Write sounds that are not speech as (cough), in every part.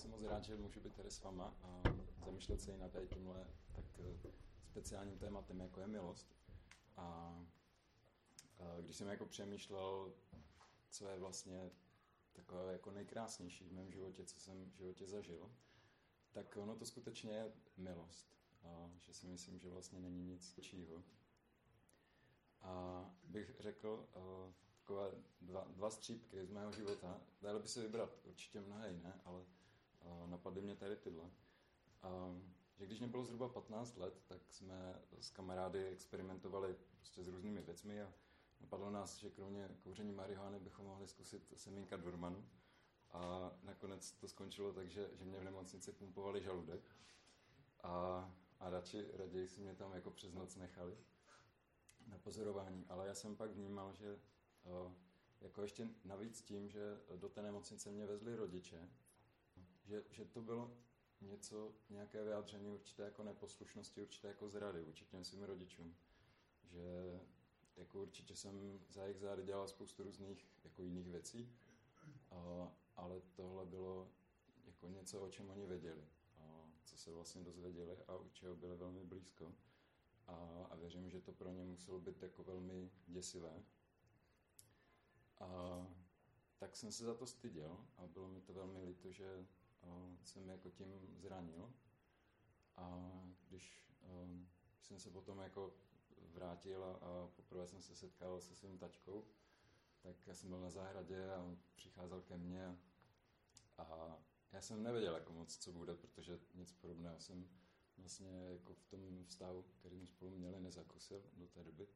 jsem moc rád, že můžu být tady s váma a zamýšlet se i na tady tímhle tak eh, speciálním tématem, jako je milost. A, a když jsem jako přemýšlel, co je vlastně takové jako nejkrásnější v mém životě, co jsem v životě zažil, tak ono to skutečně je milost. A že si myslím, že vlastně není nic čího. A bych řekl uh, takové dva, dva střípky z mého života. Dalo by se vybrat určitě mnohé jiné, ale napadly mě tady tyhle. Uh, že když mě bylo zhruba 15 let, tak jsme s kamarády experimentovali prostě s různými věcmi a napadlo nás, že kromě kouření marihuany bychom mohli zkusit semínka Dormanu. A nakonec to skončilo tak, že, že mě v nemocnici pumpovali žaludek a, a radši, raději si mě tam jako přes noc nechali na pozorování. Ale já jsem pak vnímal, že jako ještě navíc tím, že do té nemocnice mě vezli rodiče, že, že to bylo něco, nějaké vyjádření určité jako neposlušnosti, určité jako zrady vůči těm svým rodičům. Že jako určitě jsem za jejich zády dělal spoustu různých jako jiných věcí, a, ale tohle bylo jako něco, o čem oni věděli, a co se vlastně dozvěděli a u čeho byli velmi blízko. A, a věřím, že to pro ně muselo být jako velmi děsivé. A tak jsem se za to styděl a bylo mi to velmi líto, že jsem jako tím zranil. A když jsem se potom jako vrátil a, poprvé jsem se setkal se svým tačkou, tak já jsem byl na zahradě a on přicházel ke mně a já jsem nevěděl jako moc, co bude, protože nic podobného jsem vlastně jako v tom vztahu, který jsme spolu měli, nezakusil do té doby.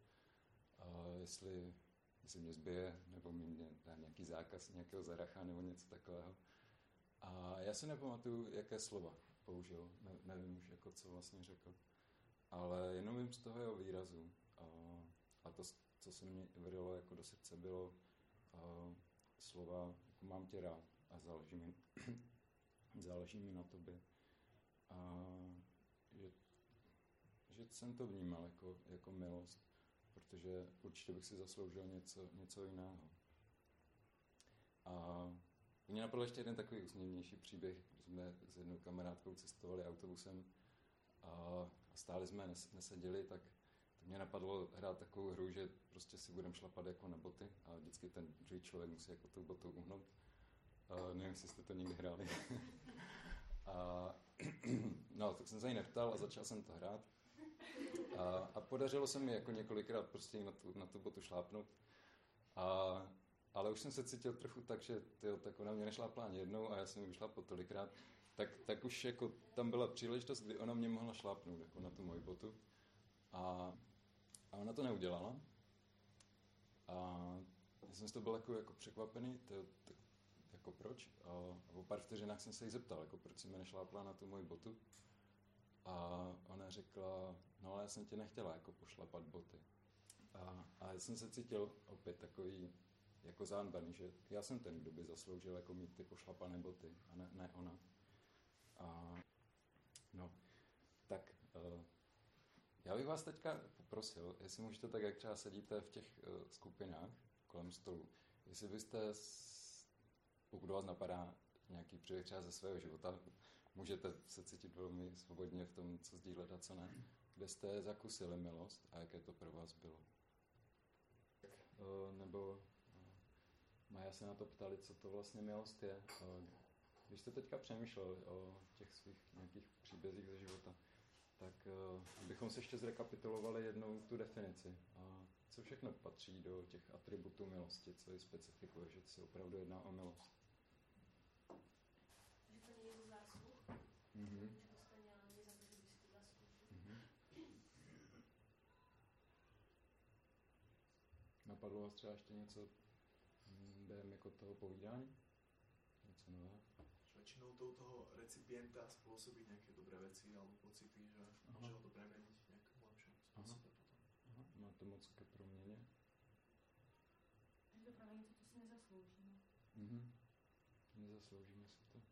A jestli, jestli mě zbije, nebo mě dá nějaký zákaz nějakého zaracha nebo něco takového. A já si nepamatuju, jaké slova použil, ne, nevím už, jako co vlastně řekl. Ale jenom vím z toho jeho výrazu. A, a to, co se mi vrilo jako do srdce, bylo a, slova, jako mám tě rád a záleží mi, (clears throat) záleží mi na tobě. A že, že jsem to vnímal jako, jako milost, protože určitě bych si zasloužil něco, něco jiného. A mě napadl ještě jeden takový usměvnější příběh, když jsme s jednou kamarádkou cestovali autobusem a stáli jsme, neseděli, tak, tak mě napadlo hrát takovou hru, že prostě si budeme šlapat jako na boty a vždycky ten druhý člověk musí jako tou botou uhnout. A nevím, jestli jste to někdy hráli. (laughs) a, (clears throat) no, tak jsem se jí neptal a začal jsem to hrát. A, a podařilo se mi jako několikrát prostě na tu, na tu botu šlápnout. A ale už jsem se cítil trochu tak, že tyjo, tak ona mě nešlápla ani jednou a já jsem ji vyšla po tolikrát, tak, tak už jako tam byla příležitost, kdy ona mě mohla šlápnout jako na tu moji botu. A, a ona to neudělala. A já jsem z toho byl jako, jako překvapený, to, tak, jako proč. A, a po pár vteřinách jsem se jí zeptal, jako proč si mi nešlápla na tu moji botu. A ona řekla, no ale já jsem tě nechtěla jako pošlapat boty. A, a já jsem se cítil opět takový jako zanbaný, že já jsem ten, kdo by zasloužil jako mít ty pošlapané boty a ne, ne ona. A, no, tak uh, já bych vás teďka poprosil, jestli můžete tak, jak třeba sedíte v těch uh, skupinách kolem stolu, jestli byste, s, pokud vás napadá nějaký příběh třeba ze svého života, můžete se cítit velmi svobodně v tom, co sdílet a co ne, kde jste zakusili milost a jaké to pro vás bylo. Uh, nebo Maja se na to ptali, co to vlastně milost je. Když jste teďka přemýšlel o těch svých nějakých příbězích ze života, tak bychom se ještě zrekapitulovali jednou tu definici. A co všechno patří do těch atributů milosti, co ji specifikuje, že se opravdu jedná o milost? Že to není zásluh, mm-hmm. že to stejně za to, že by si to zasloužil. Mm-hmm. Napadlo vás třeba ještě něco jako toho povídání? Něco nového? Většinou to toho recipienta způsobí nějaké dobré věci alebo pocity, že Aha. může ho to preměnit nějakým lepším způsobem potom. Aha. Má to moc ke proměně? Je to právě něco, co si nezasloužíme. Mhm. Nezasloužíme si to.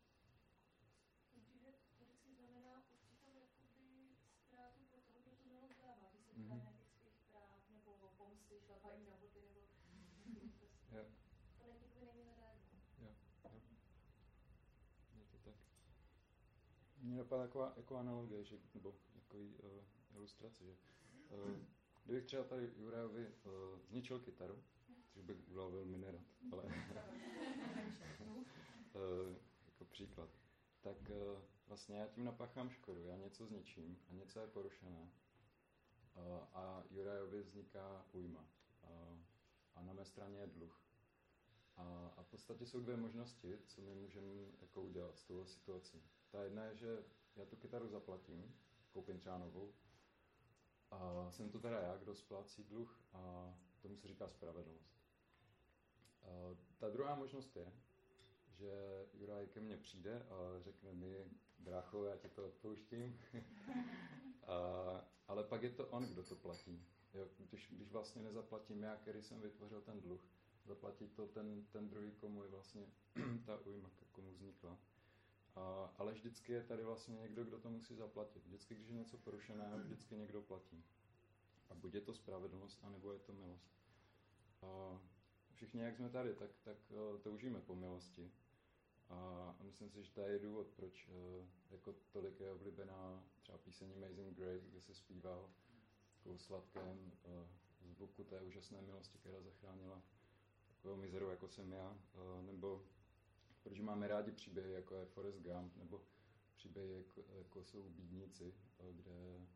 Takže to vždycky znamená určitou jakoby ztrátu pro toho, kdo to mělo když se týká mm-hmm. nějakých svých práv nebo pomsty, šlapají na boty nebo Jo. (laughs) To není, není zadarmo. Jo, jo. Je to tak. Mě napadá jako, jako analogie, že, nebo jako uh, ilustrace, že uh, kdybych třeba tady Jurajovi uh, zničil kytaru, což bych udělal velmi nerad, ale uh, (laughs) jako příklad, tak uh, vlastně já tím napáchám škodu, já něco zničím a něco je porušené uh, a Jurajovi vzniká újma uh, a na mé straně je dluh. A, a v podstatě jsou dvě možnosti, co my můžeme jako udělat s touhle situací. Ta jedna je, že já tu kytaru zaplatím, koupím třeba novou, a jsem to teda já, kdo splácí dluh a tomu se říká spravedlnost. A ta druhá možnost je, že Juraj ke mně přijde a řekne mi, brácho, já ti to odpouštím, (laughs) a, ale pak je to on, kdo to platí. Jo, když, když vlastně nezaplatím já, který jsem vytvořil ten dluh, zaplatí to ten, ten druhý, komu je vlastně (clears throat) ta ujma, komu vznikla. A, ale vždycky je tady vlastně někdo, kdo to musí zaplatit. Vždycky, když je něco porušené, vždycky někdo platí. A buď je to spravedlnost, anebo je to milost. A všichni, jak jsme tady, tak, tak uh, toužíme po milosti. A, myslím si, že to je důvod, proč uh, jako tolik je oblíbená třeba píseň Amazing Grace, kde se zpívá takovou sladkém uh, zvuku té úžasné milosti, která zachránila takovou mizeru, jako jsem já, nebo protože máme rádi příběhy, jako je Forrest Gump, nebo příběhy, jako, jako jsou Bídníci, kde je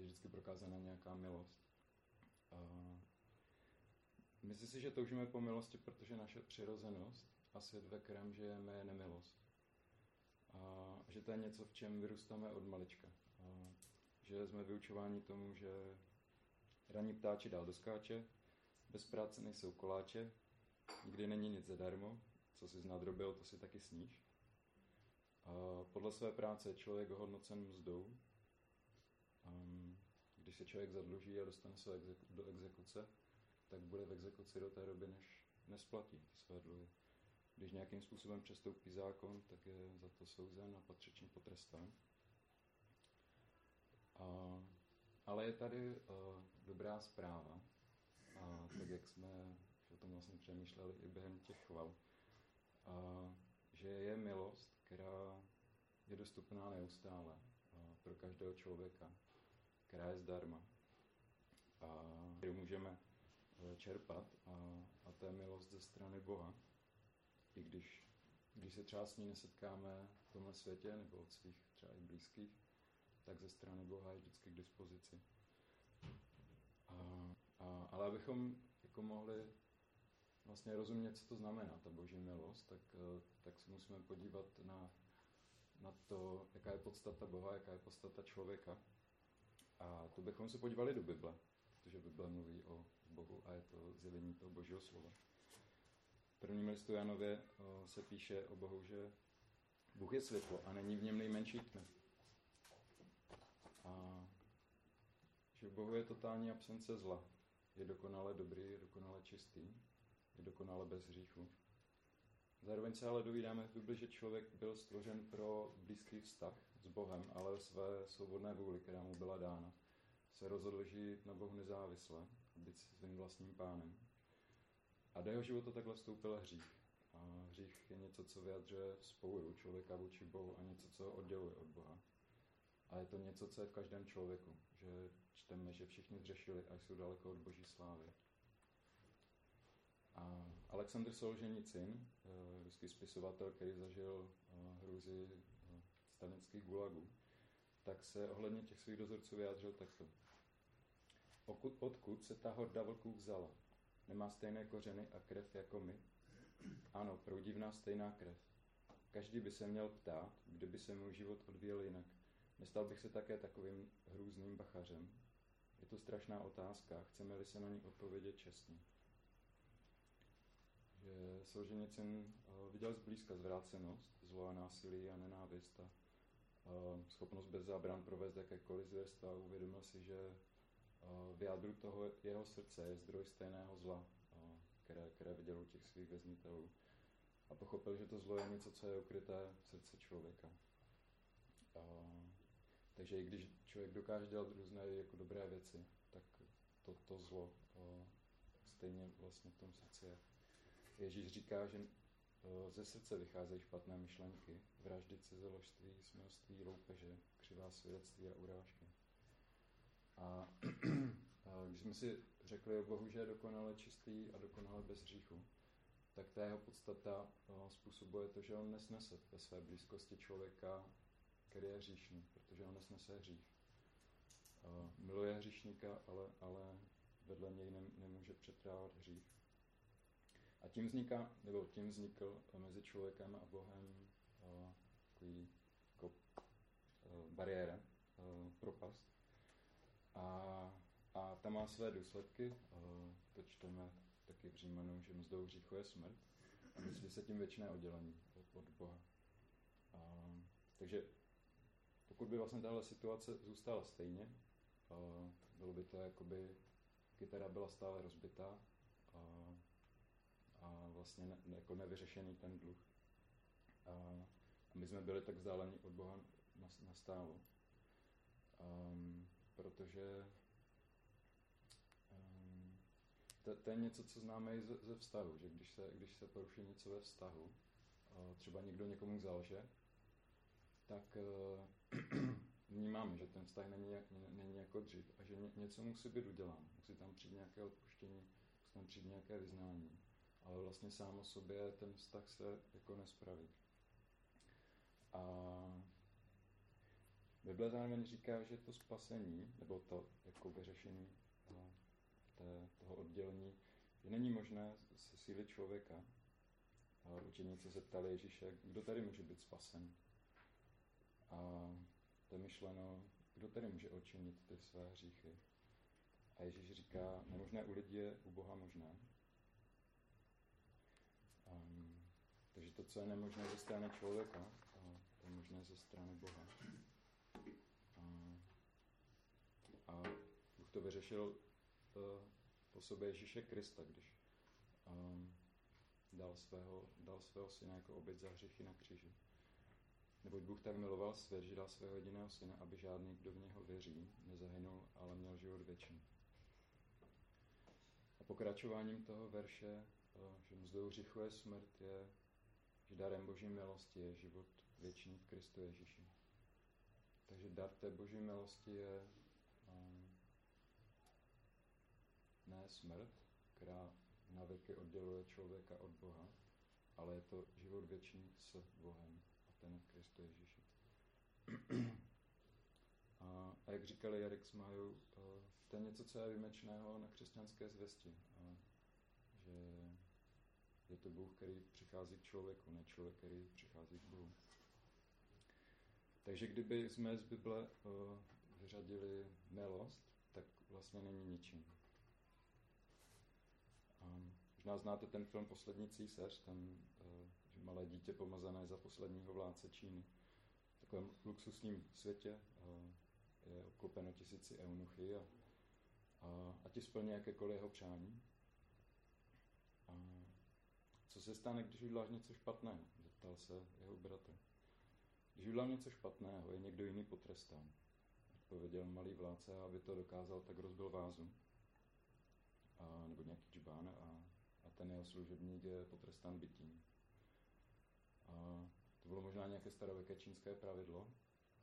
vždycky prokázána nějaká milost. Myslím si, že toužíme po milosti, protože naše přirozenost a svět, ve kterém žijeme, je nemilost. A že to je něco, v čem vyrůstáme od malička. A že jsme vyučováni tomu, že raní ptáči dál doskáče, bez práce nejsou koláče, nikdy není nic zadarmo, co si znadrobil, to si taky sníš. Podle své práce je člověk hodnocen mzdou. Um, když se člověk zadluží a dostane se do exekuce, tak bude v exekuci do té doby, než nesplatí ty své dluhy. Když nějakým způsobem přestoupí zákon, tak je za to souzen a patřičně potrestán. Ale je tady uh, dobrá zpráva, a tak jak jsme o tom vlastně přemýšleli i během těch chval, a že je milost, která je dostupná neustále pro každého člověka, která je zdarma a kterou můžeme e, čerpat a, a to je milost ze strany Boha. I když, když se třeba s ní nesetkáme v tomhle světě nebo od svých třeba i blízkých, tak ze strany Boha je vždycky k dispozici. A, a, ale abychom jako mohli vlastně rozumět, co to znamená, ta boží milost, tak, eh, tak se musíme podívat na, na to, jaká je podstata Boha, jaká je podstata člověka. A to bychom se podívali do Bible, protože Bible mluví o Bohu a je to zjevení toho božího slova. V prvním listu Janově eh, se píše o Bohu, že Bůh je světlo a není v něm nejmenší tmy. A že v Bohu je totální absence zla. Je dokonale dobrý, je dokonale čistý je dokonale bez hříchu. Zároveň se ale dovídáme v Bibli, že člověk byl stvořen pro blízký vztah s Bohem, ale své svobodné vůli, která mu byla dána, se rozhodl žít na Bohu nezávisle, být svým vlastním pánem. A do jeho života takhle vstoupil hřích. A hřích je něco, co vyjadřuje spouru člověka vůči Bohu a něco, co odděluje od Boha. A je to něco, co je v každém člověku, že čteme, že všichni zřešili a jsou daleko od Boží slávy. Aleksandr Solženicin, eh, ruský spisovatel, který zažil eh, hrůzy eh, stalinských gulagů, tak se ohledně těch svých dozorců vyjádřil takto. Okud, odkud se ta horda vlků vzala? Nemá stejné kořeny a krev jako my? Ano, proudí v nás stejná krev. Každý by se měl ptát, kdyby se můj život odvíjel jinak. Nestal bych se také takovým hrůzným bachařem? Je to strašná otázka, chceme-li se na ní odpovědět čestně že Solženicin eh, viděl zblízka zvrácenost, zlo a násilí a nenávist a eh, schopnost bez zábran provést jakékoliv zvěrstva a uvědomil si, že eh, v jádru toho jeho srdce je zdroj stejného zla, které, které viděl u těch svých věznitelů. A pochopil, že to zlo je něco, co je ukryté v srdce člověka. Takže i když člověk dokáže dělat různé jako dobré věci, tak to, to zlo stejně vlastně v tom srdci je. Ježíš říká, že uh, ze srdce vycházejí špatné myšlenky, vraždy, cizeložství, smilství, loupeže, křivá svědectví a urážky. (clears throat) A když jsme si řekli o Bohu, že je dokonale čistý a dokonale bez hříchu, tak ta jeho podstata způsobuje to, že on nesnese ve své blízkosti člověka, který je hříšný, protože on nesnese hřích. Miluje hříšníka, ale, ale vedle něj nemůže přetrávat hřích. A tím vzniká, nebo tím vznikl mezi člověkem a Bohem takový jako, bariéra, propast. A, a ta má své důsledky. To čteme taky v Římanu, že mzdou hříchu je smrt. A myslí se tím věčné oddělení od, Boha. A, takže pokud by vlastně tahle situace zůstala stejně, bylo by to jakoby, kytara byla stále rozbitá a vlastně ne, jako nevyřešený ten dluh. A, my jsme byli tak vzdáleni od Boha nastálo. Um, protože um, to, to je něco, co známe i ze, ze vztahu, že když se, když se poruší něco ve vztahu, uh, třeba někdo někomu zalže, tak uh, (clears throat) vnímáme, že ten vztah není, není jako dřív a že ně, něco musí být uděláno. Musí tam přijít nějaké odpuštění, musí tam přijít nějaké vyznání. Ale vlastně sám o sobě ten vztah se jako nespraví. A Bible zároveň říká, že to spasení, nebo to jako vyřešení té, toho oddělení, že není možné se síly člověka. A učeníci se ptali Ježíše, kdo tady může být spasen. A to je myšleno, kdo tady může odčinit ty své hříchy. A Ježíš říká, nemožné u lidí je u Boha možné. Um, takže to, co je nemožné ze strany člověka, to je možné ze strany Boha. A Bůh to vyřešil uh, po sobě Ježíše Krista, když um, dal, svého, dal svého syna jako oběť za hřichy na kříži. Neboť Bůh tak miloval svět, že dal svého jediného syna, aby žádný, kdo v něho věří, nezahynul, ale měl život věčný. A pokračováním toho verše, uh, že mzdou hříchu je smrt, je, že darem Boží milosti je život věčný v Kristu Ježíši. Takže dar té Boží milosti je um, ne smrt, která na věky odděluje člověka od Boha, ale je to život věčný s Bohem a ten v Kristu Ježíši. a, a jak říkali Jarek s Majou, to je něco, co je výjimečného na křesťanské zvěsti. A, že je to Bůh, který přichází k člověku, ne člověk, který přichází k Bohu. Takže kdyby jsme z Bible uh, vyřadili milost, tak vlastně není ničím. Um, možná znáte ten film Poslední císař, uh, že malé dítě pomazané za posledního vládce Číny. V takovém luxusním světě uh, je obklopeno tisíci eunuchy a, a, a ti splní jakékoliv jeho přání. Co se stane, když uděláš něco špatného? Zeptal se jeho bratr. Když udělám něco špatného, je někdo jiný potrestán. Odpověděl malý vládce aby to dokázal, tak rozbil vázu. A, nebo nějaký džbán a, a ten jeho služebník je potrestán bytím. A to bylo možná nějaké starověké čínské pravidlo,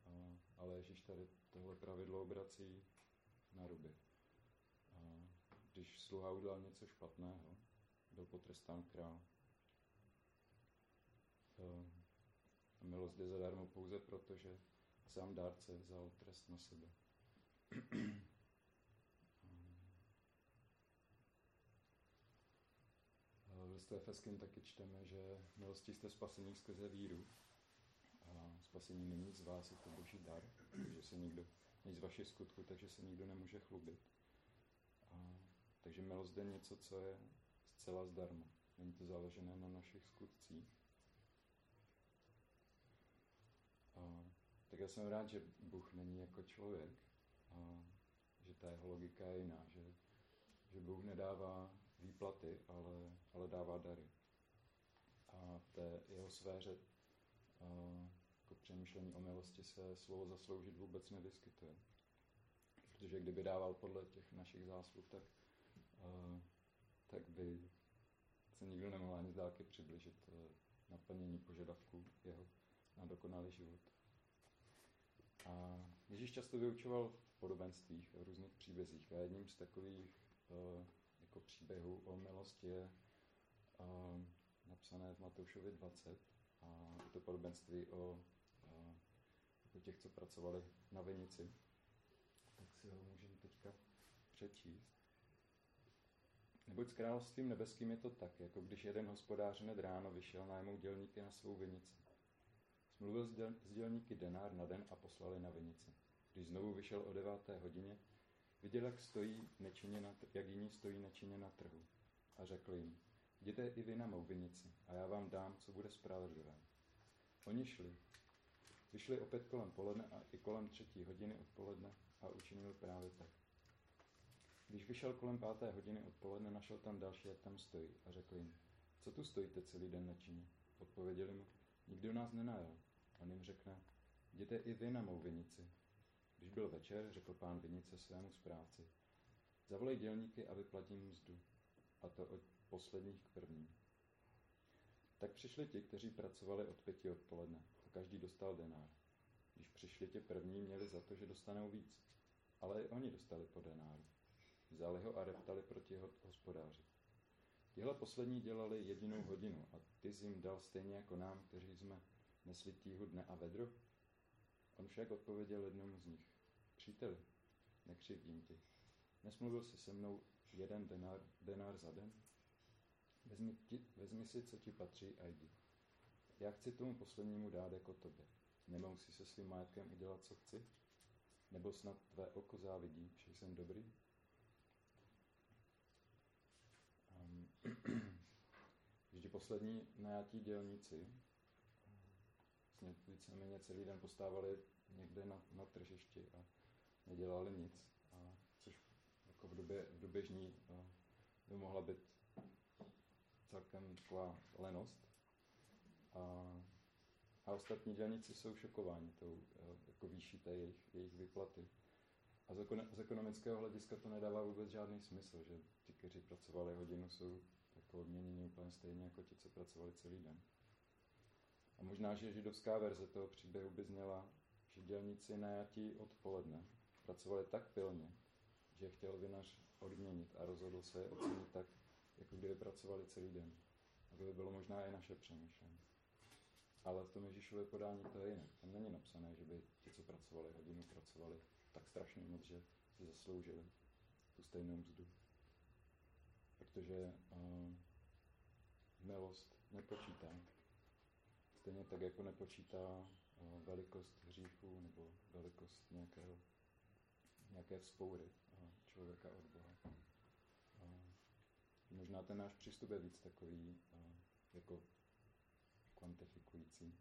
a, ale Ježíš tady tohle pravidlo obrací na ruby. A když sluha udělal něco špatného, byl potrestán král. Milost je zadarmo pouze proto, že sám dárce vzal trest na sebe. V listu Efeským taky čteme, že milostí jste spasení skrze víru. A spasení není z vás, je to boží dar, takže se nikdo, není z vašich skutků, takže se nikdo nemůže chlubit. A, takže milost je něco, co je zcela zdarma. Není to založené na našich skutcích. A, tak já jsem rád, že Bůh není jako člověk a že ta jeho logika je jiná, že, že Bůh nedává výplaty, ale, ale dává dary. A v té jeho sféře a, jako přemýšlení o milosti se slovo zasloužit vůbec nevyskytuje. Protože kdyby dával podle těch našich zásluh, tak, a, tak by se nikdo nemohl ani z dálky přiblížit naplnění požadavků jeho na dokonalý život. A Ježíš často vyučoval v podobenstvích, v různých příbězích. A jedním z takových uh, jako příběhů o milosti je uh, napsané v Matoušovi 20. A je to podobenství o, uh, o těch, co pracovali na vinici. Tak si ho můžeme teďka přečíst. Neboť s královstvím nebeským je to tak, jako když jeden hospodář hned ráno vyšel najmout dělníky na svou vinici. Smluvil s, děl, s dělníky denár na den a poslali na vinici. Když znovu vyšel o deváté hodině, viděl, jak, stojí nečinně na, jak jiní stojí nečinně na trhu. A řekl jim, jděte i vy na mou vinici a já vám dám, co bude spravedlivé. Oni šli. Vyšli opět kolem poledne a i kolem třetí hodiny odpoledne a učinili právě tak. Když vyšel kolem páté hodiny odpoledne, našel tam další, jak tam stojí a řekl jim, co tu stojíte celý den nečinně? Odpověděli mu, nikdo nás nenajel. On jim řekne, jděte i vy na mou vinici. Když byl večer, řekl pán vinice svému správci, zavolej dělníky a vyplatím mzdu, a to od posledních k prvním. Tak přišli ti, kteří pracovali od pěti odpoledne a každý dostal denár. Když přišli ti první, měli za to, že dostanou víc, ale i oni dostali po denáru. Vzali ho a reptali proti jeho hospodáři. Tihle poslední dělali jedinou hodinu a ty jsi jim dal stejně jako nám, kteří jsme nesli tíhu dne a vedro? On však odpověděl jednomu z nich. Příteli, nekřivdím ti. Nesmluvil jsi se mnou jeden denár, denár za den? Vezmi, ti, vezmi si, co ti patří a jdi. Já chci tomu poslednímu dát jako tobě. Nemohu si se svým majetkem udělat, co chci? Nebo snad tvé oko závidí, že jsem dobrý? (clears throat) Um, vždy poslední najatí dělníci vlastně víceméně celý den postávali někde na, na tržišti a nedělali nic, a což jako v době, v době žní by mohla být celkem taková lenost. A, a ostatní dělníci jsou šokováni tou jako výší té jejich, jejich vyplaty. A z, ekon- z ekonomického hlediska to nedává vůbec žádný smysl, že ti, kteří pracovali hodinu, jsou jako odměněni úplně stejně jako ti, co pracovali celý den. A možná, že židovská verze toho příběhu by zněla, že dělníci najatí odpoledne pracovali tak pilně, že chtěl vinař odměnit a rozhodl se je ocenit tak, jako kdyby pracovali celý den. A to by bylo možná i naše přemýšlení. Ale v tom Ježíšově podání to je jinak. Tam není napsané, že by ti, co pracovali hodinu, pracovali tak strašně moc, že si zasloužili tu stejnou mzdu. Protože uh, milost nepočítá. Stejně tak, jako nepočítá uh, velikost hříchu nebo velikost nějakého, nějaké vzpoury uh, člověka od Boha. Uh, možná ten náš přístup je víc takový jako kvantifikující.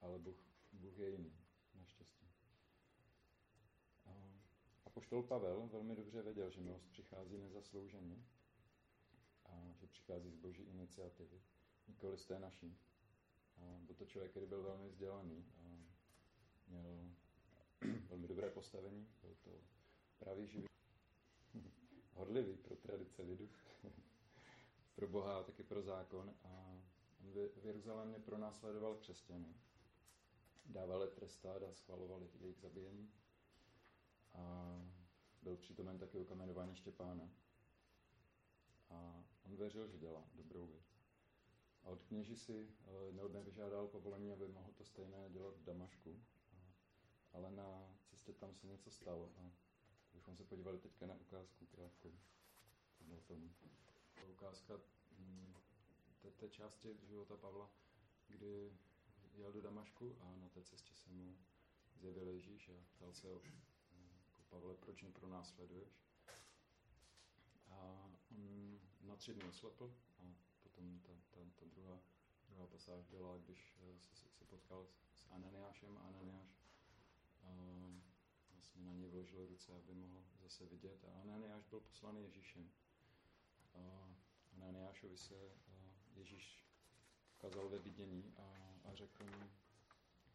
Ale Bůh, Bůh je jiný, naštěstí. A poštol Pavel velmi dobře věděl, že milost přichází nezaslouženě a že přichází z boží iniciativy, nikoli z té naší. Byl to člověk, který byl velmi vzdělaný a měl (clears throat) velmi dobré postavení, byl to právě živý, (laughs) horlivý pro tradice lidu, (laughs) pro Boha a taky pro zákon. A on v Jeruzalémě pronásledoval křesťany. Dával je trestat a schvaloval jejich zabíjení. A byl přítomen taky ukamenování Štěpána. A on věřil, že dělá dobrou věc. A od kněží si jednou dne vyžádal povolení, aby mohl to stejné dělat v Damašku. Ale na cestě tam se něco stalo. A bychom se podívali teďka na ukázku krátkou. O tom. Ukázka té, té části života Pavla, kdy jel do Damašku a na té cestě se mu zjevil Ježíš a ptal se ho, jako Pavle, proč mě pronásleduješ? A on na tři dny oslepl a potom ta, ta, ta druhá, druhá pasáž byla, když se, se potkal s Ananiášem Ananiáš a vlastně na něj vložil ruce, aby mohl zase vidět. A Ananiáš byl poslaný Ježíšem. A Ananiášovi se Ježíš ukázal ve vidění a, a řekl mu,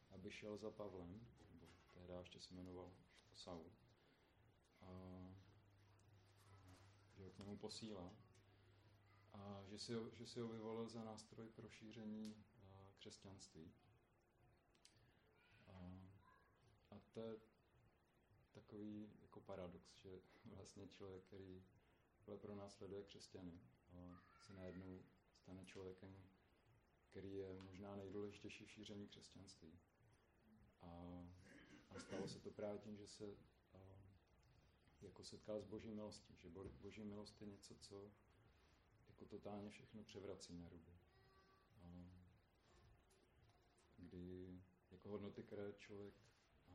aby šel za Pavlem, nebo tehdy ještě se jmenoval Saul, a že ho k němu posílá. A že si, ho, že si ho vyvolil za nástroj pro šíření křesťanství. A, a to je takový jako paradox, že (laughs) vlastně člověk, který pro nás sleduje křesťany, se najednou stane člověkem, který je možná nejdůležitější v šíření křesťanství. A, a stalo se to právě tím, že se a, jako setkal s boží milostí, že boží milost je něco, co jako totálně všechno převrací na ruby. A, kdy jako hodnoty, které člověk a,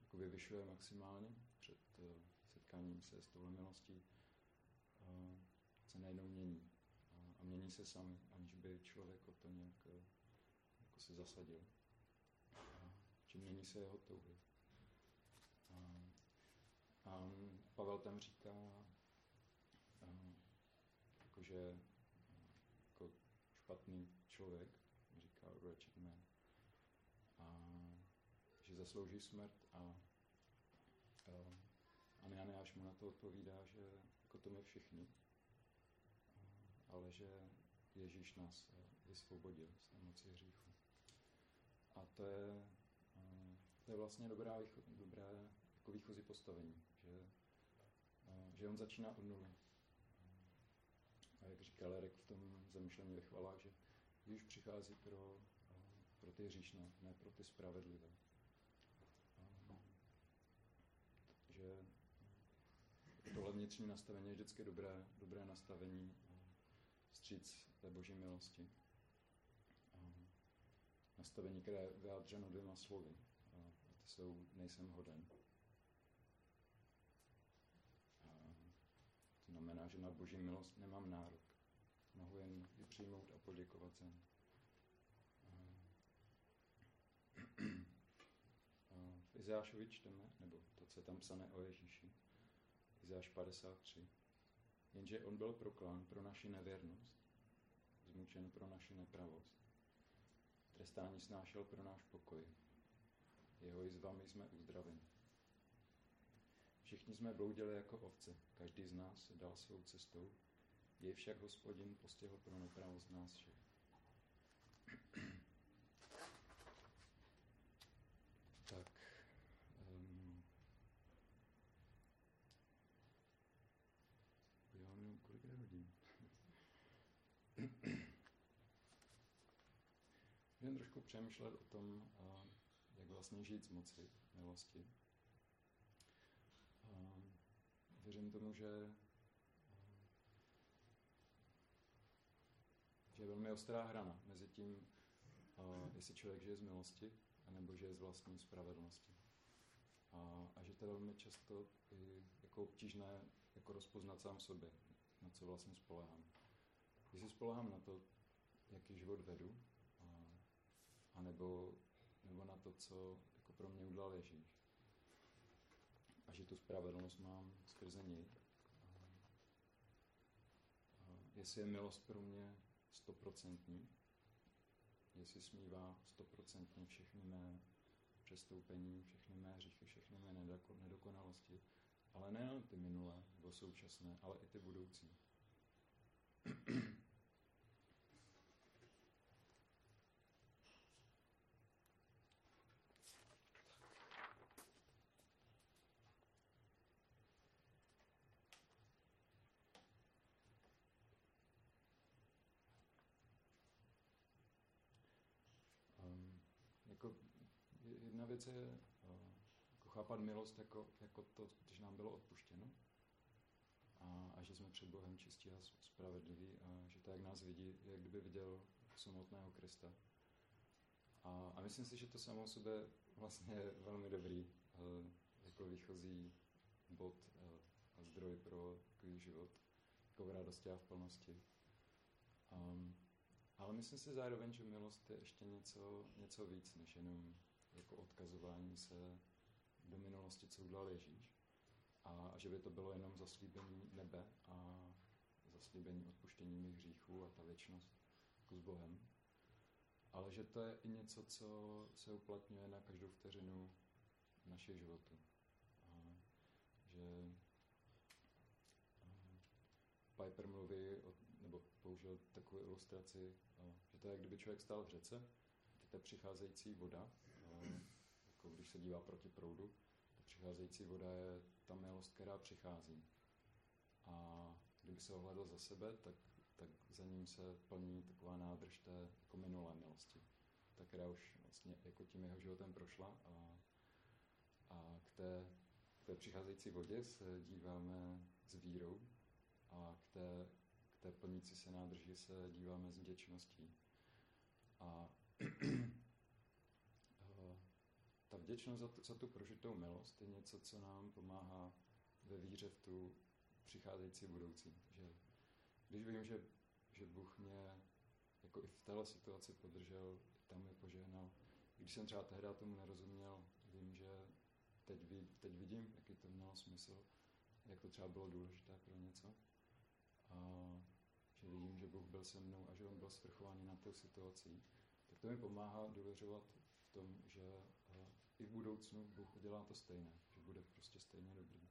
jako vyvyšuje maximálně před uh, setkáním se s touhle milostí, uh, se najednou mění. A, a mění se sami, aniž by člověk o to nějak uh, jako se zasadil. A, čím mění se jeho touhy. A, a Pavel tam říká, jakože jako špatný člověk, říká wretched man, a že zaslouží smrt a, a, a Neaneáš mu na to odpovídá, že jako to my všichni, ale že Ježíš nás vysvobodil z té moci hříchu. A to je, to je vlastně dobrá, dobré jako výchozí postavení, že, že on začíná od nuly. Jak říkal Erek v tom zamýšlení ve chvalách, že Ježíš přichází pro, pro ty hříšné, ne pro ty spravedlivé. Že tohle vnitřní nastavení je vždycky dobré, dobré nastavení stříc té boží milosti. Nastavení, které je vyjádřeno dvěma slovy. A jsou nejsem hoden. To že na boží milost nemám nárok. Mohu jen ji přijmout a poděkovat za ní. V Izášovi čteme, nebo to, co je tam psané o Ježíši, Izáš 53. Jenže on byl proklán pro naši nevěrnost, zmučen pro naši nepravost. Trestání snášel pro náš pokoj. Jeho jizvami jsme uzdraveni. Všichni jsme bloudili jako ovce, každý z nás dal svou cestou, je však hospodin postihl pro nepravost nás všech. (clears throat) tak. Um, já nevím, kolik je hodin. Můžeme (clears throat) trošku přemýšlet o tom, jak vlastně žít z moci milosti věřím tomu, že, že je velmi ostrá hrana mezi tím, jestli člověk žije z milosti, anebo žije z vlastní spravedlnosti. A, a že to je velmi často i jako obtížné jako rozpoznat sám sobě, na co vlastně spolehám. Jestli spolehám na to, jaký život vedu, a, a nebo, nebo na to, co jako pro mě udělal Ježíš a že tu spravedlnost mám skrze něj. Jestli je milost pro mě stoprocentní, jestli smívá stoprocentně všechny mé přestoupení, všechny mé hříchy, všechny mé nedokonalosti, ale nejen ty minulé nebo současné, ale i ty budoucí. (clears throat) věc je uh, jako chápat milost jako, jako to, když nám bylo odpuštěno a, a že jsme před Bohem čistí a spravedliví a že tak nás vidí, jak kdyby viděl samotného Krista. A, a myslím si, že to samo o sobě vlastně je velmi dobrý uh, jako výchozí bod uh, a zdroj pro takový život, jako v radosti a v plnosti. Um, ale myslím si zároveň, že milost je ještě něco, něco víc, než jenom jako odkazování se do minulosti, co udělal Ježíš. A, a že by to bylo jenom zaslíbení nebe a zaslíbení odpuštění mých hříchů a ta věčnost jako s Bohem. Ale že to je i něco, co se uplatňuje na každou vteřinu našich životů. A že Piper mluví, o, nebo použil takovou ilustraci, že to je, jak kdyby člověk stál v řece, teď ta přicházející voda, jako když se dívá proti proudu, ta přicházející voda je ta milost, která přichází. A kdyby se ohledl za sebe, tak, tak za ním se plní taková nádrž té jako minulé milosti, ta, která už vlastně jako tím jeho životem prošla a, a k té, k té přicházející vodě se díváme s vírou a k té, k té plnící se nádrži se díváme s vděčností. A (clears throat) ta vděčnost za tu, za tu prožitou milost je něco, co nám pomáhá ve víře v tu přicházející budoucí. Že když vím, že, že Bůh mě jako i v téhle situaci podržel, tam mi požehnal, když jsem třeba tehdy tomu nerozuměl, vím, že teď, vid, teď vidím, jaký to mělo smysl, jak to třeba bylo důležité pro něco. A že vidím, že Bůh byl se mnou a že On byl svrchovaný na tou situací, tak to mi pomáhá důvěřovat v tom, že i v budoucnu Bůh udělá to stejné, že bude prostě stejně dobrý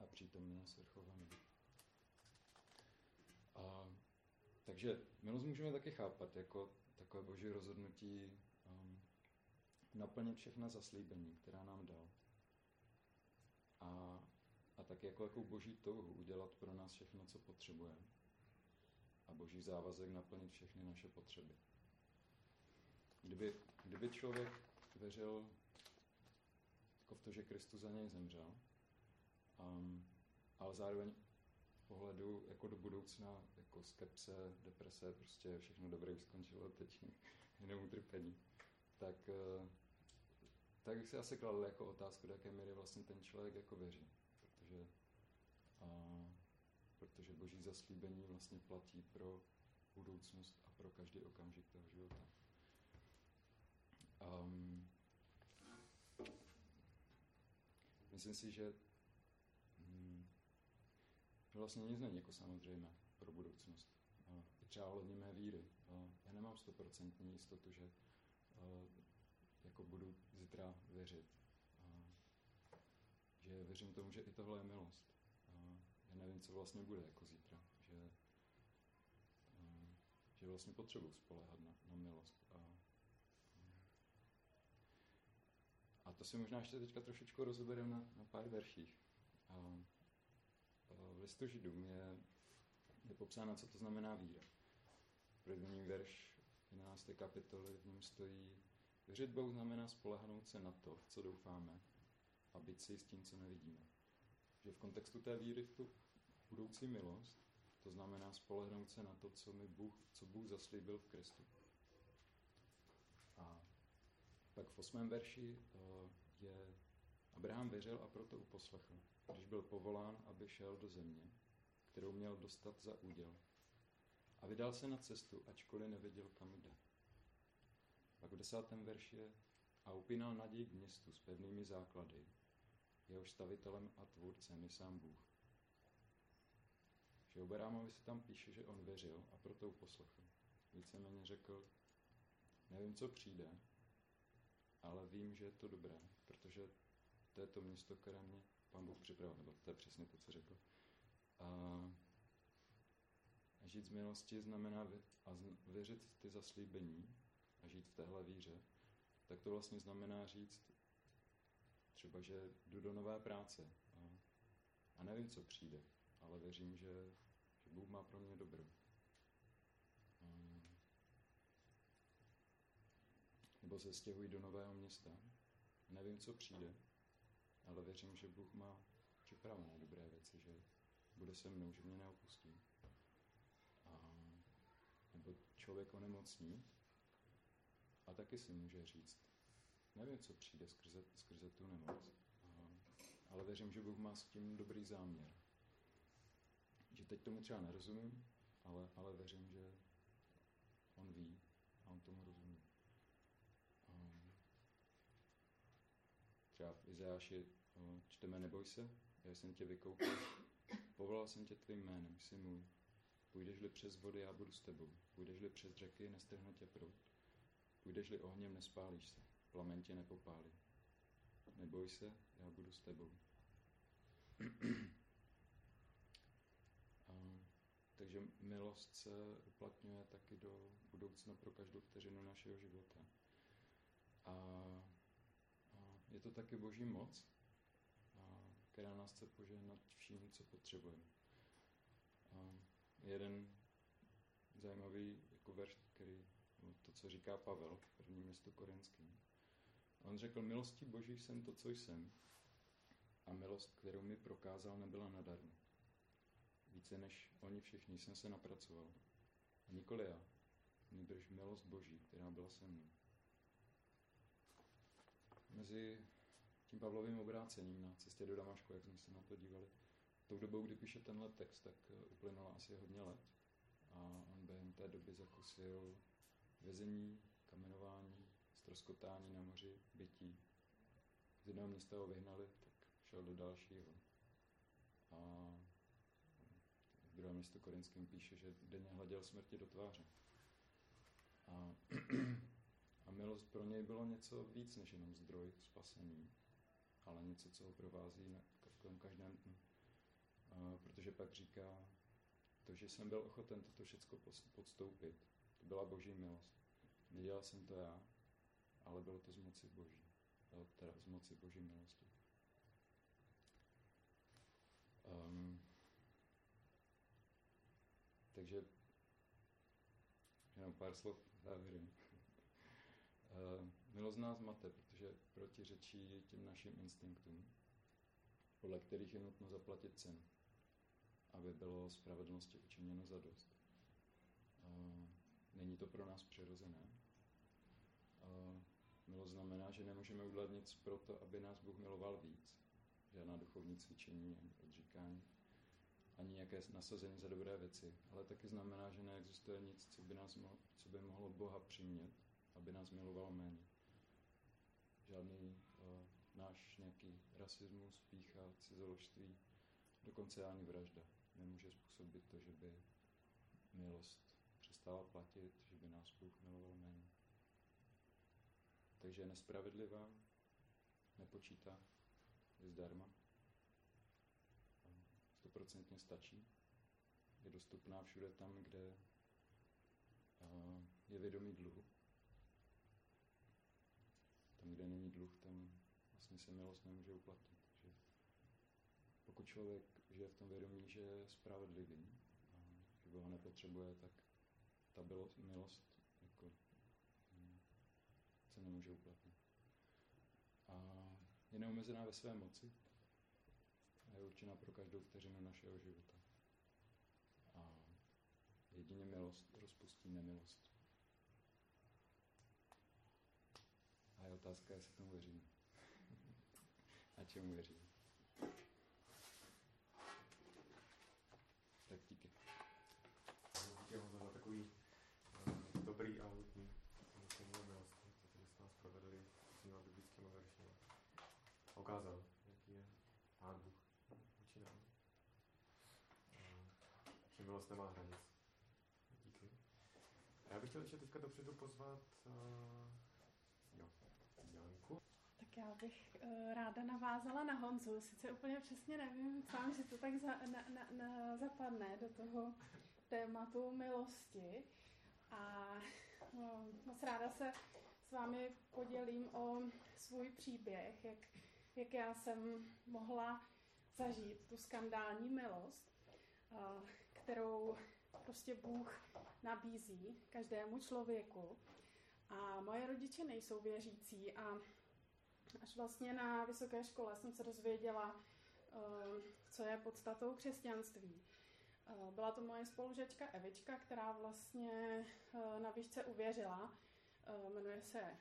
a přítomně svrchovaný. A, takže milost můžeme taky chápat jako takové boží rozhodnutí um, naplnit všechna zaslíbení, která nám dal. A, a tak jako, jako boží touhu udělat pro nás všechno, co potřebujeme. A boží závazek naplnit všechny naše potřeby. Kdyby, kdyby člověk věřil jako v to, že Kristus za něj zemřel, um, ale zároveň pohledu jako do budoucna, jako skepse, deprese, prostě všechno dobré už skončilo, teď (laughs) jenom utrpení, tak, uh, tak bych si asi kladl jako otázku, do jaké míry vlastně ten člověk jako věří, protože, uh, protože boží zaslíbení vlastně platí pro budoucnost a pro každý okamžik toho života. Um, myslím si, že hm, vlastně nic není jako samozřejmé pro budoucnost. Uh, třeba ohledně mé víry. Uh, já nemám stoprocentní jistotu, že uh, jako budu zítra věřit. Uh, že věřím tomu, že i tohle je milost. Uh, já nevím, co vlastně bude jako zítra. Že, uh, že vlastně potřebuji spolehat na, na milost. A to si možná ještě teďka trošičku rozebereme na, na pár verších. A, a v listu židům je, je popsáno, co to znamená víra. První verš 11. kapitoly v něm stojí Věřit Bohu znamená spolehnout se na to, co doufáme a být si s tím, co nevidíme. Že v kontextu té víry v tu budoucí milost, to znamená spolehnout se na to, co, mi Bůh, co Bůh zaslíbil v Kristu. A pak v osmém verši uh, je Abraham věřil a proto uposlechl, když byl povolán, aby šel do země, kterou měl dostat za úděl. A vydal se na cestu, ačkoliv nevěděl, kam jde. Pak v desátém verši je a upínal naději k městu s pevnými základy, jehož stavitelem a tvůrcem je sám Bůh. Že Abrahamovi se tam píše, že on věřil a proto uposlechl. Víceméně řekl, nevím, co přijde, ale vím, že je to dobré, protože to je to město, které mě pán Bůh připravil, nebo to je přesně to, co řekl. A žít z milosti znamená a věřit v ty zaslíbení a žít v téhle víře, tak to vlastně znamená říct třeba, že jdu do nové práce a, a nevím, co přijde, ale věřím, že, že Bůh má pro mě dobro. Nebo se stěhují do nového města. Nevím, co přijde, ale věřím, že Bůh má připravené dobré věci, že bude se mnou, že mě neopustí. A, nebo člověk onemocní a taky si může říct, nevím, co přijde skrze, skrze tu nemoc, a, ale věřím, že Bůh má s tím dobrý záměr. Že teď tomu třeba nerozumím, ale, ale věřím, že on ví a on tomu rozumí. Třeba v Izáši čteme neboj se, já jsem tě vykoupil, povolal jsem tě tvým jménem, jsi můj. Půjdeš-li přes vody, já budu s tebou. Půjdeš-li přes řeky, nestrhne tě prout. Půjdeš-li ohněm, nespálíš se. Plamen tě nepopálí. Neboj se, já budu s tebou. takže milost se uplatňuje taky do budoucna pro každou vteřinu našeho života. A je to taky boží moc, která nás chce požehnat vším, co potřebujeme. A jeden zajímavý jako verš, který, no, to, co říká Pavel v prvním městu korinským. On řekl, milostí boží jsem to, co jsem, a milost, kterou mi prokázal, nebyla nadarmo. Více než oni všichni jsem se napracoval. A nikoli já, nebož milost Boží, která byla se mnou. Mezi tím Pavlovým obrácením na cestě do Damašku, jak jsme se na to dívali, tou dobou, kdy píše tenhle text, tak eh, uplynulo asi hodně let. A on během té doby zakusil vězení, kamenování, stroskotání na moři, bytí. Z jednoho města ho vyhnali, tak šel do dalšího. A v druhém městu korinským píše, že denně hleděl smrti do tváře. A, (clears throat) a milost pro něj bylo něco víc než jenom zdroj spasení, ale něco, co ho provází na každém dnu. Protože pak říká, to, že jsem byl ochoten toto všechno podstoupit, to byla boží milost. Nedělal jsem to já, ale bylo to z moci boží. Bylo teda z moci boží milosti. Um, takže jenom pár slov závěrem. Uh, milost nás mate, protože protiřečí těm našim instinktům, podle kterých je nutno zaplatit cenu, aby bylo spravedlnosti učiněno za dost. Uh, není to pro nás přirozené. Uh, milost znamená, že nemůžeme udělat nic pro to, aby nás Bůh miloval víc. Žádná duchovní cvičení ani odříkání ani nějaké nasazení za dobré věci, ale taky znamená, že neexistuje nic, co by, nás mo- co by mohlo Boha přimět, aby nás miloval méně. Žádný uh, náš nějaký rasismus, pícha, cizoložství, dokonce ani vražda nemůže způsobit to, že by milost přestala platit, že by nás Bůh miloval méně. Takže je nespravedlivá, nepočítá, je zdarma stoprocentně stačí. Je dostupná všude tam, kde je vědomí dluhu. Kde není dluh, tam vlastně se milost nemůže uplatnit. Takže pokud člověk žije v tom vědomí, že je spravedlivý, a že Boha nepotřebuje, tak ta milost jako, hm, se nemůže uplatnit. A je neomezená ve své moci, a je určena pro každou vteřinu našeho života. A jedině milost rozpustí nemilost. A je otázka, jestli tomu věříme. A čemu věříme. Tak díky. Díky Honzo za takový uh, dobrý a hutný milosti, protože jste nás provedli těma biblickými veršemi. Jaký je Pán Bůh že milost nemá hranic. Díky. A já bych chtěl ještě teďka dopředu pozvat uh, já bych uh, ráda navázala na Honzu. Sice úplně přesně nevím sám, že to tak za, na, na, na, zapadne do toho tématu milosti. A uh, moc ráda se s vámi podělím o svůj příběh, jak, jak já jsem mohla zažít tu skandální milost. Uh, kterou prostě Bůh nabízí každému člověku. A moje rodiče nejsou věřící a až vlastně na vysoké škole jsem se dozvěděla, eh, co je podstatou křesťanství. Eh, byla to moje spolužečka Evička, která vlastně eh, na výšce uvěřila. Jmenuje se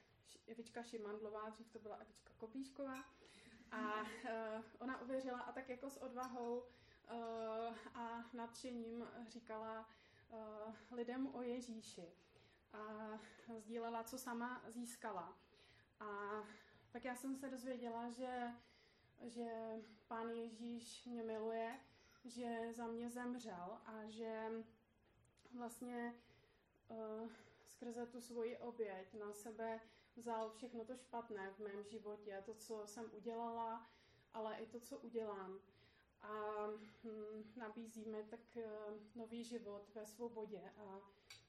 Evička Šimandlová, dřív to byla Evička Kopíšková. A ona uvěřila a tak jako s odvahou a nadšením říkala lidem o Ježíši a sdílela, co sama získala. A tak já jsem se dozvěděla, že, že pán Ježíš mě miluje, že za mě zemřel a že vlastně uh, skrze tu svoji oběť na sebe vzal všechno to špatné v mém životě, to, co jsem udělala, ale i to, co udělám. a hm, nabízíme tak eh, nový život ve svobodě a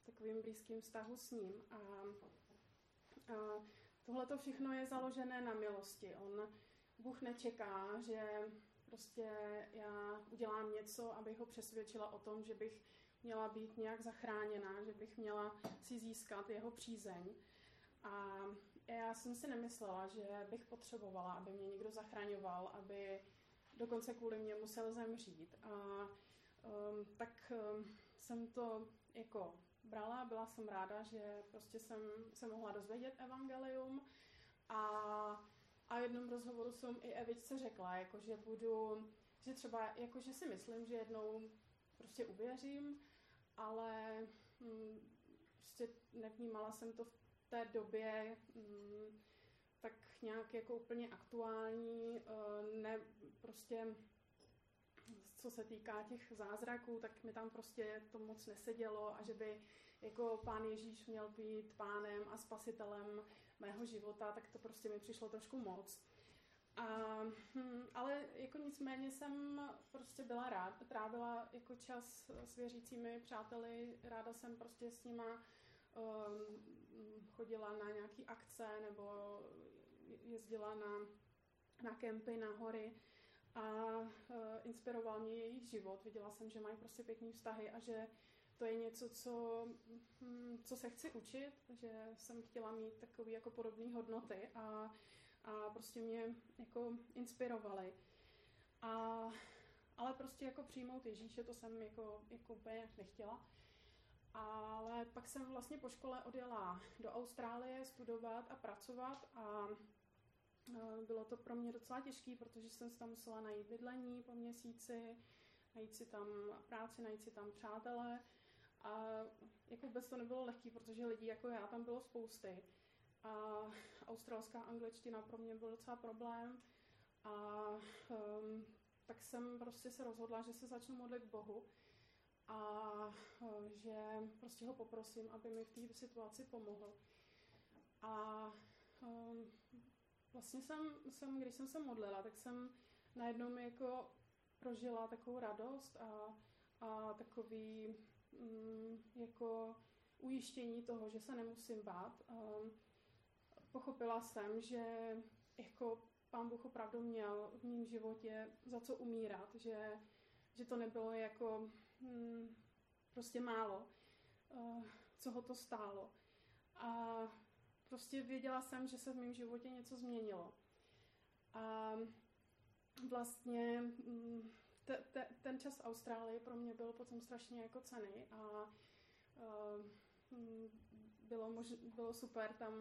takovým blízkým vztahu s ním. A, a tohle to všechno je založené na milosti. On, Bůh nečeká, že prostě já udělám něco, abych ho přesvědčila o tom, že bych měla být nějak zachráněná, že bych měla si získat jeho přízeň. A já jsem si nemyslela, že bych potřebovala, aby mě někdo zachraňoval, aby dokonce kvůli mě musel zemřít. A um, tak um, jsem to jako brala, byla jsem ráda, že prostě jsem se mohla dozvědět evangelium. A, a v jednom rozhovoru jsem i Evičce řekla, jako, že budu, že třeba, jako, že si myslím, že jednou prostě uvěřím, ale hm, prostě nevnímala jsem to v té době hm, tak nějak jako úplně aktuální, eh, ne, prostě co se týká těch zázraků, tak mi tam prostě to moc nesedělo a že by jako pán Ježíš měl být pánem a spasitelem mého života, tak to prostě mi přišlo trošku moc. A, hm, ale jako nicméně jsem prostě byla rád, trávila jako čas s věřícími přáteli, ráda jsem prostě s nima um, chodila na nějaké akce nebo jezdila na, na kempy, na hory a uh, inspiroval mě jejich život. Viděla jsem, že mají prostě pěkný vztahy a že to je něco, co, hm, co se chci učit, že jsem chtěla mít takové jako podobné hodnoty a, a prostě mě jako inspirovaly. A, ale prostě jako přijmout Ježíše, to jsem jako, jako úplně nechtěla. Ale pak jsem vlastně po škole odjela do Austrálie studovat a pracovat a bylo to pro mě docela těžké, protože jsem si tam musela najít bydlení po měsíci, najít si tam práci, najít si tam přátele. A jako vůbec to nebylo lehké, protože lidí jako já tam bylo spousty. A australská angličtina pro mě byl docela problém. A um, tak jsem prostě se rozhodla, že se začnu modlit k Bohu a uh, že prostě ho poprosím, aby mi v té situaci pomohl. A um, vlastně jsem, jsem, když jsem se modlila, tak jsem najednou jako prožila takovou radost a, a takový mm, jako ujištění toho, že se nemusím bát. Um, pochopila jsem, že jako pán Bůh opravdu měl v mém životě za co umírat, že, že to nebylo jako mm, prostě málo, uh, co ho to stálo. A prostě věděla jsem, že se v mém životě něco změnilo. A vlastně mm, te, te, ten čas v Austrálii pro mě byl potom strašně jako cený a uh, bylo, mož, bylo super tam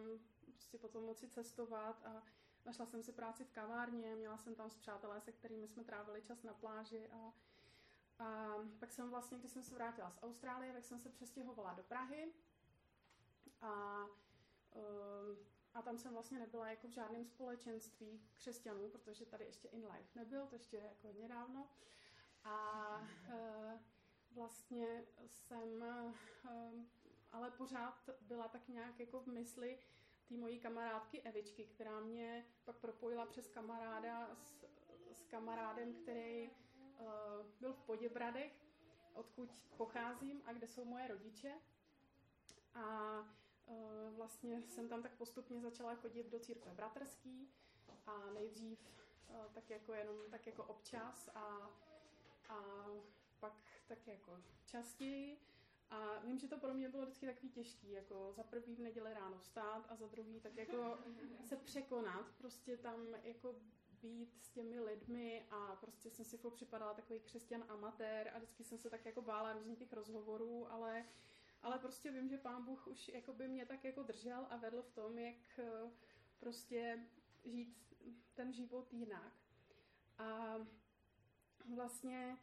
prostě potom moci cestovat a našla jsem si práci v kavárně, měla jsem tam s přátelé, se kterými jsme trávili čas na pláži a, a pak jsem vlastně, když jsem se vrátila z Austrálie, tak jsem se přestěhovala do Prahy a a tam jsem vlastně nebyla jako v žádném společenství křesťanů, protože tady ještě in life nebyl, to ještě jako hodně dávno. A e, vlastně jsem e, ale pořád byla tak nějak jako v mysli té mojí kamarádky Evičky, která mě pak propojila přes kamaráda s, s kamarádem, který e, byl v Poděbradech, odkud pocházím a kde jsou moje rodiče. A vlastně jsem tam tak postupně začala chodit do církve bratrský a nejdřív e, tak jako jenom tak jako občas a a pak tak jako častěji. A vím, že to pro mě bylo vždycky takový těžký, jako za prvý v neděli ráno vstát a za druhý tak jako (laughs) se překonat, prostě tam jako být s těmi lidmi a prostě jsem si furt připadala takový křesťan amatér a vždycky jsem se tak jako bála různých těch rozhovorů, ale, ale prostě vím, že pán Bůh už jako by mě tak jako držel a vedl v tom, jak eh, prostě žít ten život jinak. A vlastně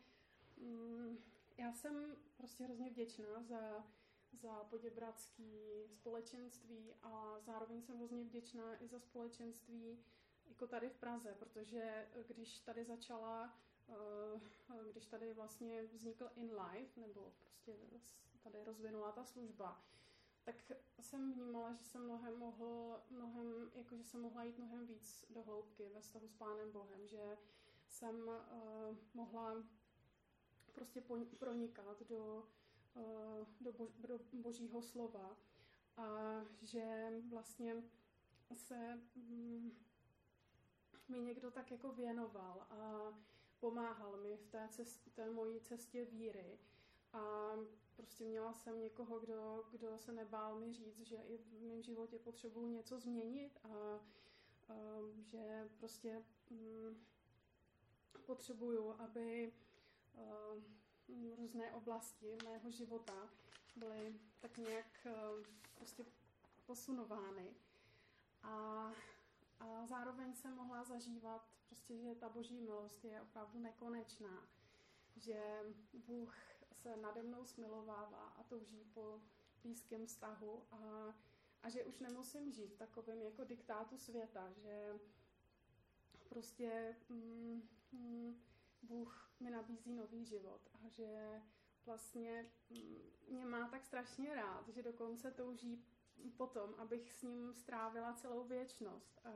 mm, já jsem prostě hrozně vděčná za, za poděbradský společenství a zároveň jsem hrozně vděčná i za společenství jako tady v Praze, protože když tady začala, eh, když tady vlastně vznikl In Life, nebo prostě tady rozvinula ta služba, tak jsem vnímala, že jsem mnohem mohl, mnohem, jako že jsem mohla jít mnohem víc do hloubky ve vztahu s Pánem Bohem, že jsem uh, mohla prostě pronikat do, uh, do, bo, do božího slova a že vlastně se um, mi někdo tak jako věnoval a pomáhal mi v té, cest, té mojí cestě víry a prostě měla jsem někoho, kdo, kdo se nebál mi říct, že i v mém životě potřebuju něco změnit a, a že prostě um, potřebuju, aby um, různé oblasti mého života byly tak nějak um, prostě posunovány. A, a zároveň jsem mohla zažívat prostě, že ta boží milost je opravdu nekonečná, že Bůh se nade mnou smilovává a touží po blízkém vztahu a, a že už nemusím žít v takovém jako diktátu světa, že prostě mm, mm, Bůh mi nabízí nový život a že vlastně mm, mě má tak strašně rád, že dokonce touží potom, abych s ním strávila celou věčnost. A,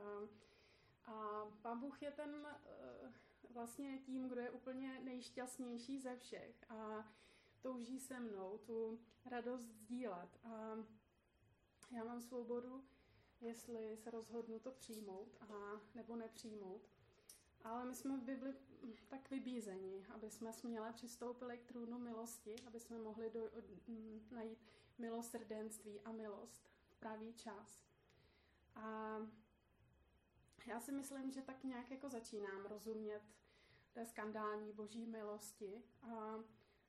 a Pán Bůh je ten eh, vlastně tím, kdo je úplně nejšťastnější ze všech a touží se mnou tu radost sdílet. A já mám svobodu, jestli se rozhodnu to přijmout a nebo nepřijmout. Ale my jsme v Bibli tak vybízeni, aby jsme směle přistoupili k trůnu milosti, aby jsme mohli do, najít milosrdenství a milost v pravý čas. A já si myslím, že tak nějak jako začínám rozumět té skandální boží milosti a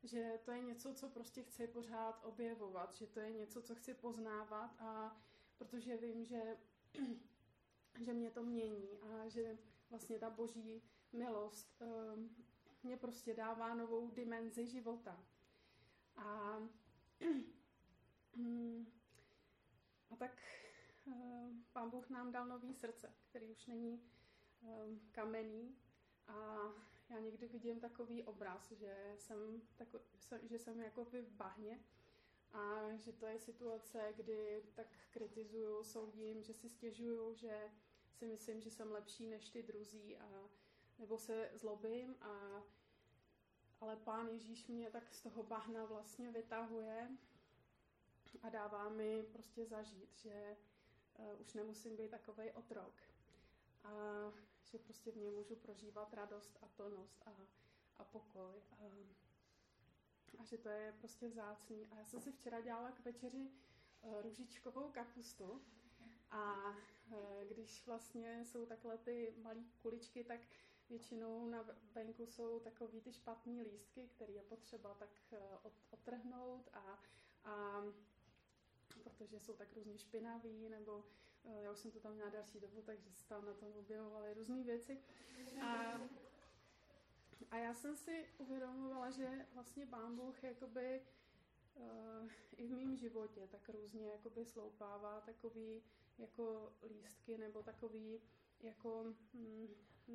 že to je něco, co prostě chci pořád objevovat, že to je něco, co chci poznávat a protože vím, že, (clears throat) že mě to mění a že vlastně ta boží milost um, mě prostě dává novou dimenzi života. A, (clears throat) a tak um, pán Bůh nám dal nový srdce, který už není um, kamenný a já někdy vidím takový obraz, že jsem, tako, že jsem jako v bahně a že to je situace, kdy tak kritizuju, soudím, že si stěžuju, že si myslím, že jsem lepší než ty druzí a nebo se zlobím a ale pán Ježíš mě tak z toho bahna vlastně vytahuje a dává mi prostě zažít, že uh, už nemusím být takovej otrok. A že prostě v něm můžu prožívat radost a plnost a, a pokoj. A, a že to je prostě vzácný. A já jsem si včera dělala k večeři uh, růžičkovou kapustu a uh, když vlastně jsou takhle ty malé kuličky, tak většinou na venku jsou takový ty špatný lístky, které je potřeba tak uh, otrhnout a, a protože jsou tak různě špinaví nebo Eh, já už jsem to tam měla další dobu, takže se tam na tom objevovaly různé věci. A, a já jsem si uvědomovala, že vlastně Pán Bůh jakoby uh, i v mém životě tak různě jakoby sloupává takový jako lístky nebo takový jako hm,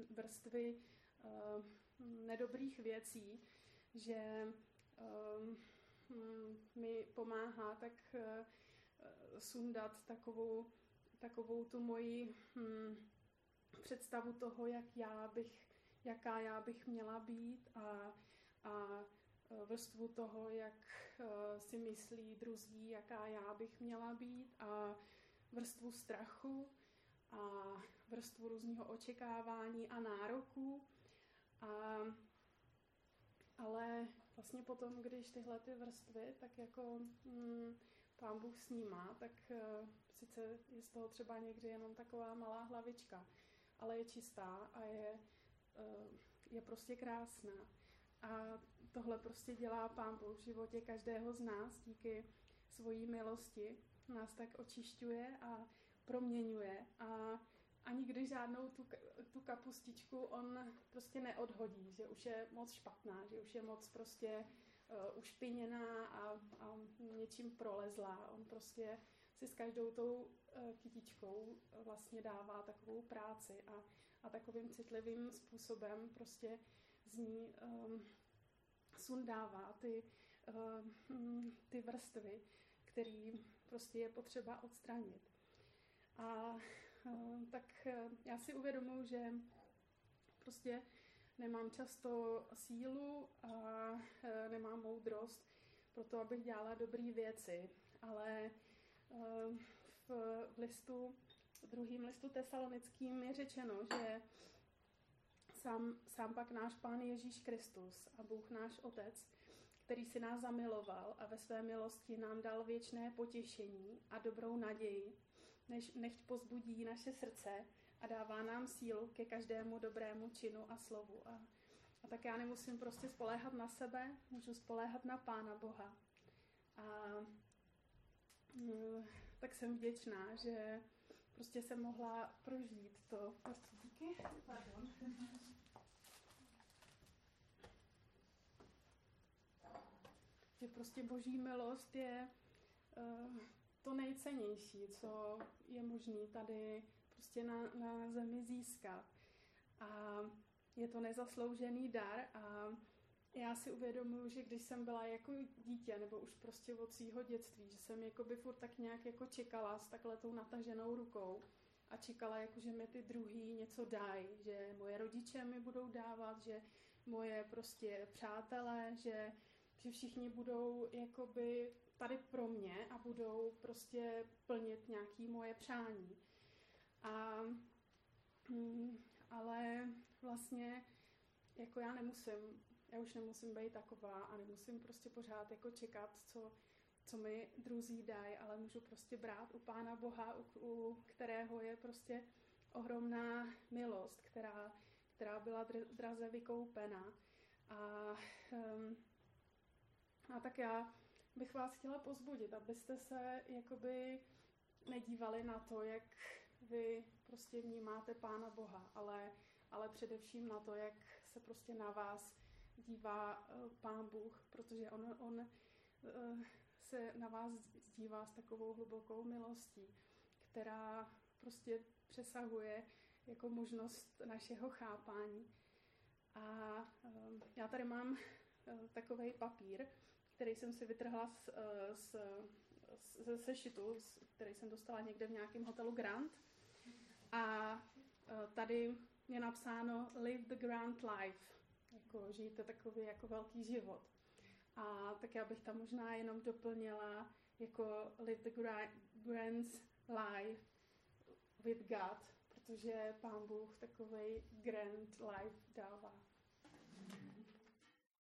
vrstvy uh, nedobrých věcí, že um, mi pomáhá tak uh, sundat takovou takovou tu moji hm, představu toho, jak já bych, jaká já bych měla být a, a e, vrstvu toho, jak e, si myslí druzí, jaká já bych měla být a vrstvu strachu a vrstvu různého očekávání a nároků. A, ale vlastně potom, když tyhle ty vrstvy, tak jako hm, pán Bůh snímá, tak uh, sice je z toho třeba někdy jenom taková malá hlavička, ale je čistá a je, uh, je prostě krásná. A tohle prostě dělá pán Bůh v životě každého z nás díky svojí milosti. Nás tak očišťuje a proměňuje a ani když žádnou tu, tu kapustičku on prostě neodhodí, že už je moc špatná, že už je moc prostě uh, ušpiněná a, a něčím prolezlá. On prostě si s každou tou uh, kytičkou vlastně dává takovou práci a, a takovým citlivým způsobem prostě z ní um, sundává ty, uh, ty vrstvy, který prostě je potřeba odstranit. A uh, tak já si uvědomuji, že prostě nemám často sílu a nemám moudrost pro to, abych dělala dobré věci. Ale v, v listu, v druhým listu tesalonickým je řečeno, že sám, sám pak náš Pán Ježíš Kristus a Bůh náš Otec, který si nás zamiloval a ve své milosti nám dal věčné potěšení a dobrou naději, než, nechť pozbudí naše srdce a dává nám sílu ke každému dobrému činu a slovu. A, a tak já nemusím prostě spoléhat na sebe, můžu spoléhat na Pána Boha. A tak jsem vděčná, že prostě jsem mohla prožít to. Díky. Pardon. Že prostě boží milost je uh, to nejcennější, co je možné tady prostě na, na zemi získat. A je to nezasloužený dar a já si uvědomuji, že když jsem byla jako dítě, nebo už prostě od svého dětství, že jsem jako by furt tak nějak jako čekala s takhle tou nataženou rukou a čekala, jako, že mi ty druhý něco dají, že moje rodiče mi budou dávat, že moje prostě přátelé, že, že všichni budou jakoby tady pro mě a budou prostě plnit nějaký moje přání. A, mm, ale vlastně jako já nemusím, já už nemusím být taková a nemusím prostě pořád jako čekat, co, co mi druzí dají, ale můžu prostě brát u Pána Boha, u, u kterého je prostě ohromná milost, která, která byla draze vykoupena. A, a tak já bych vás chtěla pozbudit, abyste se jakoby nedívali na to, jak vy prostě vnímáte Pána Boha, ale, ale především na to, jak se prostě na vás dívá uh, Pán Bůh, protože on, on uh, se na vás dívá s takovou hlubokou milostí, která prostě přesahuje jako možnost našeho chápání. A uh, já tady mám takový papír, který jsem si vytrhla z, z, z, ze sešitu, který jsem dostala někde v nějakém hotelu Grand. A tady je napsáno Live the Grand Life, jako žijte takový jako velký život. A tak já bych tam možná jenom doplnila jako Live the grand, Grand Life with God, protože Pán Bůh takový grand life dává.